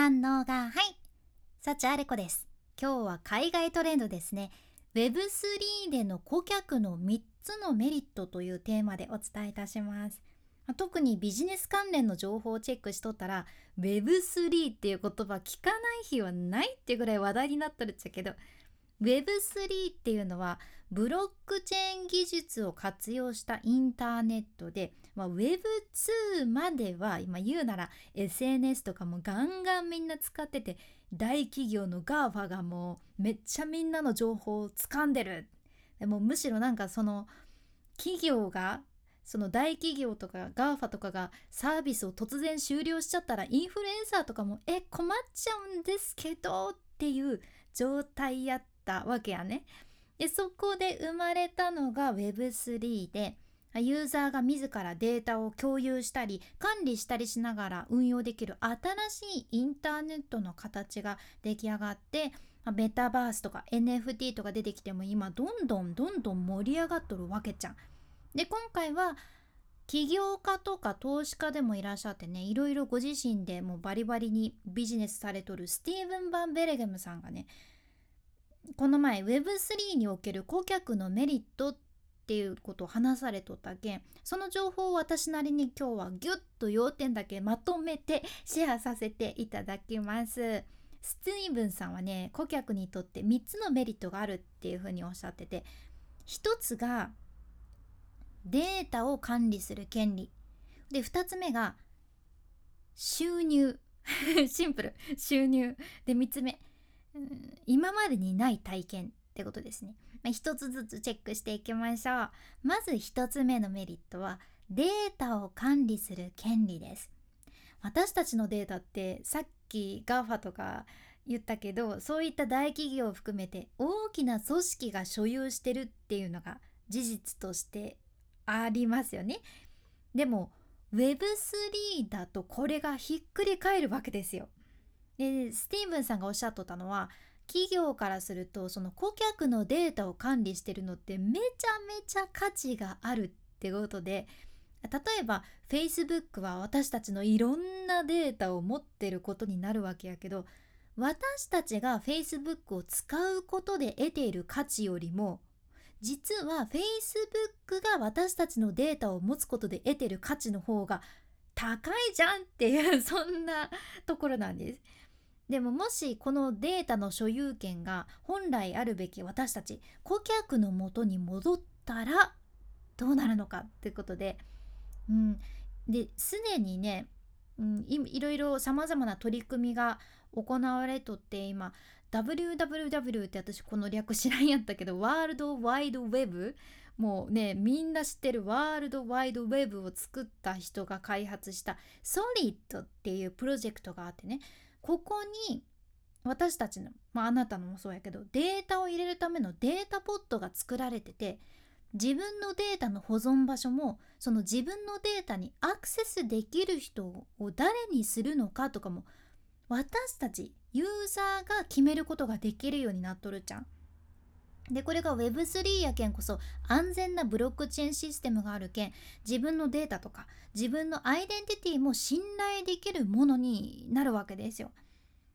三能がはい幸あれ子です。今日は海外トレンドですね。Web3 での顧客の3つのメリットというテーマでお伝えいたします。特にビジネス関連の情報をチェックしとったら Web3 っていう言葉聞かない日はないっていうぐらい話題になっとるっちゃけど Web3 っていうのはブロックチェーン技術を活用したインターネットで、まあ、Web2 までは今言うなら SNS とかもガンガンみんな使ってて大企業の GAFA がもうめっちゃみんなの情報を掴んでるでもむしろなんかその企業がその大企業とか GAFA とかがサービスを突然終了しちゃったらインフルエンサーとかもえ困っちゃうんですけどっていう状態やったわけやね。でそこで生まれたのが Web3 でユーザーが自らデータを共有したり管理したりしながら運用できる新しいインターネットの形が出来上がってメタバースとか NFT とか出てきても今どんどんどんどん盛り上がっとるわけじゃん。で今回は起業家とか投資家でもいらっしゃってねいろいろご自身でもうバリバリにビジネスされとるスティーブン・バン・ベレゲムさんがねこの前 Web3 における顧客のメリットっていうことを話されとったけんその情報を私なりに今日はギュッと要点だけまとめて シェアさせていただきます。スティーブンさんはね顧客にとって3つのメリットがあるっていうふうにおっしゃってて1つがデータを管理する権利。で2つ目が収入。シンプル。収入。で3つ目今までにない体験ってことですね、まあ、一つずつチェックしていきましょう。まず一つ目のメリットはデータを管理する権利です。私たちのデータってさっき GAFA とか言ったけどそういった大企業を含めて大きな組織が所有してるっていうのが事実としてありますよね。でも Web3 だとこれがひっくり返るわけですよ。でスティーブンさんがおっしゃっとったのは企業からするとその顧客のデータを管理してるのってめちゃめちゃ価値があるってことで例えば Facebook は私たちのいろんなデータを持ってることになるわけやけど私たちが Facebook を使うことで得ている価値よりも実は Facebook が私たちのデータを持つことで得てる価値の方が高いじゃんっていう そんなところなんです。でももしこのデータの所有権が本来あるべき私たち顧客のもとに戻ったらどうなるのかってことで、うん、ですでにね、うん、いろいろさまざまな取り組みが行われとって今 WWW って私この略知らんやったけどワールドワイドウェブもうねみんな知ってるワールドワイドウェブを作った人が開発したソリッドっていうプロジェクトがあってねここに私たちの、まあ、あなたのもそうやけどデータを入れるためのデータポットが作られてて自分のデータの保存場所もその自分のデータにアクセスできる人を誰にするのかとかも私たちユーザーが決めることができるようになっとるじゃん。でこれが Web3 やけんこそ安全なブロックチェーンシステムがあるけん自分のデータとか自分のアイデンティティも信頼できるものになるわけですよ。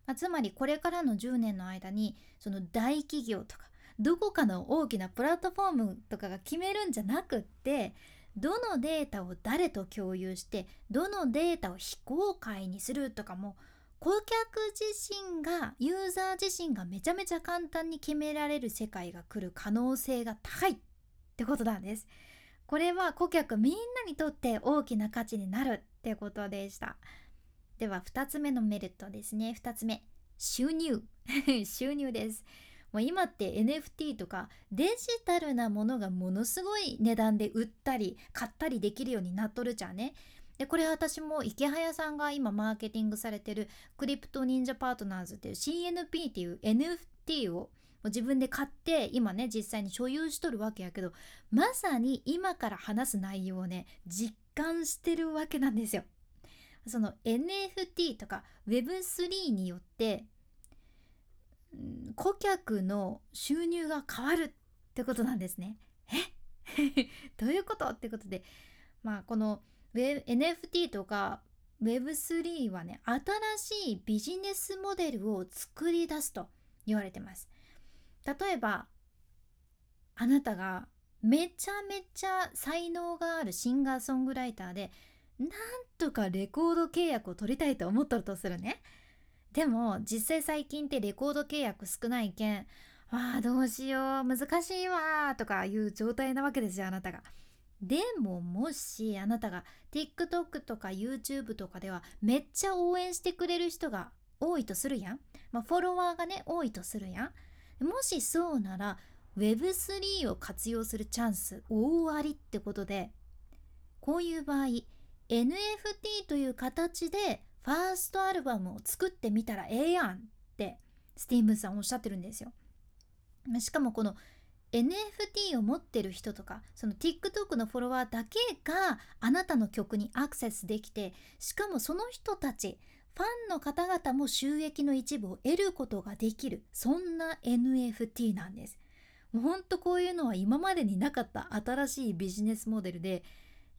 まあ、つまりこれからの10年の間にその大企業とかどこかの大きなプラットフォームとかが決めるんじゃなくってどのデータを誰と共有してどのデータを非公開にするとかも顧客自身がユーザー自身がめちゃめちゃ簡単に決められる世界が来る可能性が高いってことなんです。これは顧客みんなにとって大きな価値になるってことでした。では2つ目のメリットですね。2つ目。収入。収入です。もう今って NFT とかデジタルなものがものすごい値段で売ったり買ったりできるようになっとるじゃんね。でこれ私も池早さんが今マーケティングされてるクリプト忍者パートナーズっていう CNP っていう NFT を自分で買って今ね実際に所有しとるわけやけどまさに今から話す内容をね実感してるわけなんですよ。その NFT とか Web3 によって顧客の収入が変わるってことなんですね。え？どういうこと？ってことでまあこの NFT とか Web3 はね新しいビジネスモデルを作り出すと言われてます例えばあなたがめちゃめちゃ才能があるシンガーソングライターでなんとかレコード契約を取りたいと思っとるとするねでも実際最近ってレコード契約少ないけんああどうしよう難しいわとかいう状態なわけですよあなたが。でももしあなたが TikTok とか YouTube とかではめっちゃ応援してくれる人が多いとするやん、まあ、フォロワーがね多いとするやん。もしそうなら Web3 を活用するチャンス大ありってことでこういう場合 NFT という形でファーストアルバムを作ってみたらええやんってスティーブンさんおっしゃってるんですよ。しかもこの NFT を持ってる人とかその TikTok のフォロワーだけがあなたの曲にアクセスできてしかもその人たちファンの方々も収益の一部を得ることができる。そんな NFT なんです。もうほんとこういうのは今までになかった新しいビジネスモデルで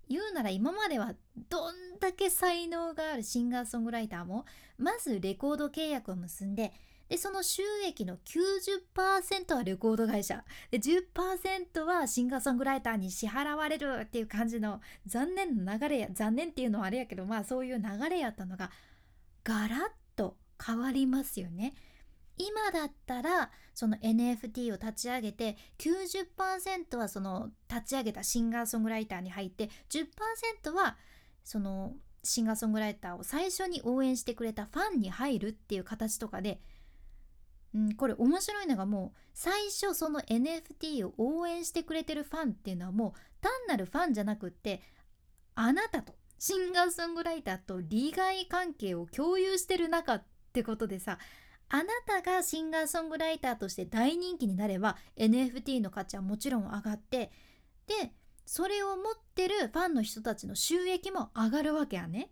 言うなら今まではどんだけ才能があるシンガーソングライターもまずレコード契約を結んででその収益の90%はレコード会社で10%はシンガーソングライターに支払われるっていう感じの残念な流れや残念っていうのはあれやけどまあそういう流れやったのがガラッと変わりますよね。今だったらその NFT を立ち上げて90%はその立ち上げたシンガーソングライターに入って10%はそのシンガーソングライターを最初に応援してくれたファンに入るっていう形とかでうん、これ面白いのがもう最初その NFT を応援してくれてるファンっていうのはもう単なるファンじゃなくってあなたとシンガーソングライターと利害関係を共有してる中ってことでさあなたがシンガーソングライターとして大人気になれば NFT の価値はもちろん上がってでそれを持ってるファンの人たちの収益も上がるわけやね。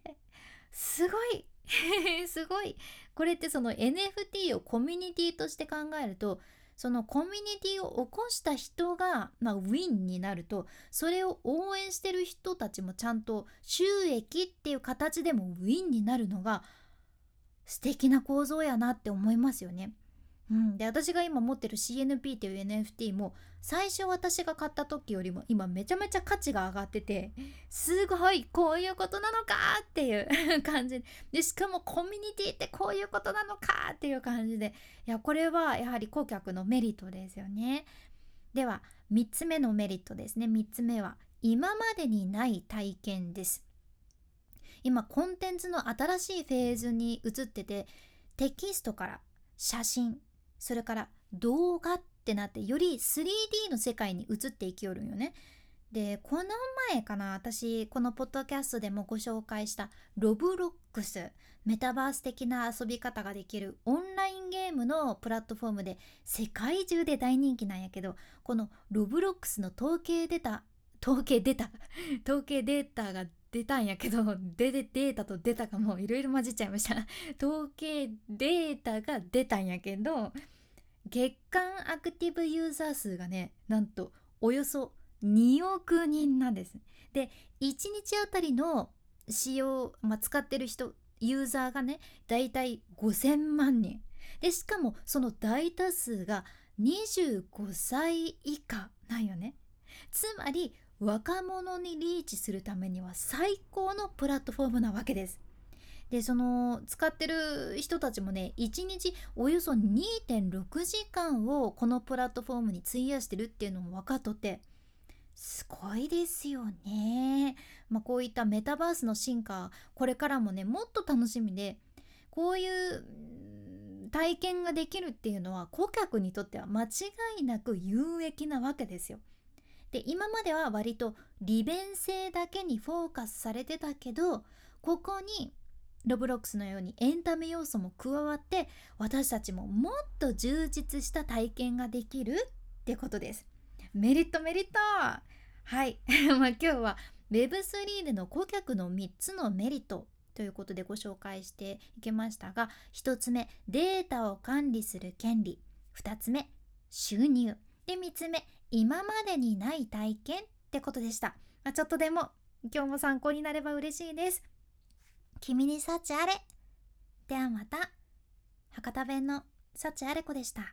すごい すごいこれってその NFT をコミュニティとして考えるとそのコミュニティを起こした人が、まあ、ウィンになるとそれを応援してる人たちもちゃんと収益っていう形でもウィンになるのが素敵な構造やなって思いますよね。うん、で私が今持ってる CNP っていう NFT も最初私が買った時よりも今めちゃめちゃ価値が上がっててすごいこういうことなのかっていう 感じ。でしかもコミュニティってこういうことなのかっていう感じで。いやこれはやはり顧客のメリットですよね。では3つ目のメリットですね。3つ目は今までにない体験です。今コンテンツの新しいフェーズに移っててテキストから写真それから動画ってなってより 3D の世界に移っていきよるんよね。でこの前かな私このポッドキャストでもご紹介した Roblox メタバース的な遊び方ができるオンラインゲームのプラットフォームで世界中で大人気なんやけどこの Roblox の統計出た統計出た 統計データが出たんやけどデデータと出たかもいろいろ混じっちゃいました統計データが出たんやけど月間アクティブユーザー数がねなんとおよそ2億人なんです。で1日あたりの使用、まあ、使ってる人ユーザーがねだいたい5,000万人でしかもその大多数が25歳以下なんよね。つまり若者にリーチするためには最高のプラットフォームなわけです。でその使ってる人たちもね1日およそ2.6時間をこのプラットフォームに費やしてるっていうのも分かっとってすごいですよね。まあ、こういったメタバースの進化これからもねもっと楽しみでこういう体験ができるっていうのは顧客にとっては間違いなく有益なわけですよ。で今までは割と利便性だけにフォーカスされてたけどここにロブロックスのようにエンタメ要素も加わって私たちももっと充実した体験ができるってことです。メリットメリット。はい。まあ今日は Web3 での顧客の3つのメリットということでご紹介していきましたが1つ目データを管理する権利。2つ目収入。で3つ目今までにない体験ってことでした、まあ、ちょっとでも今日も参考になれば嬉しいです。君に幸あれ。ではまた。博多弁の幸あれ子でした。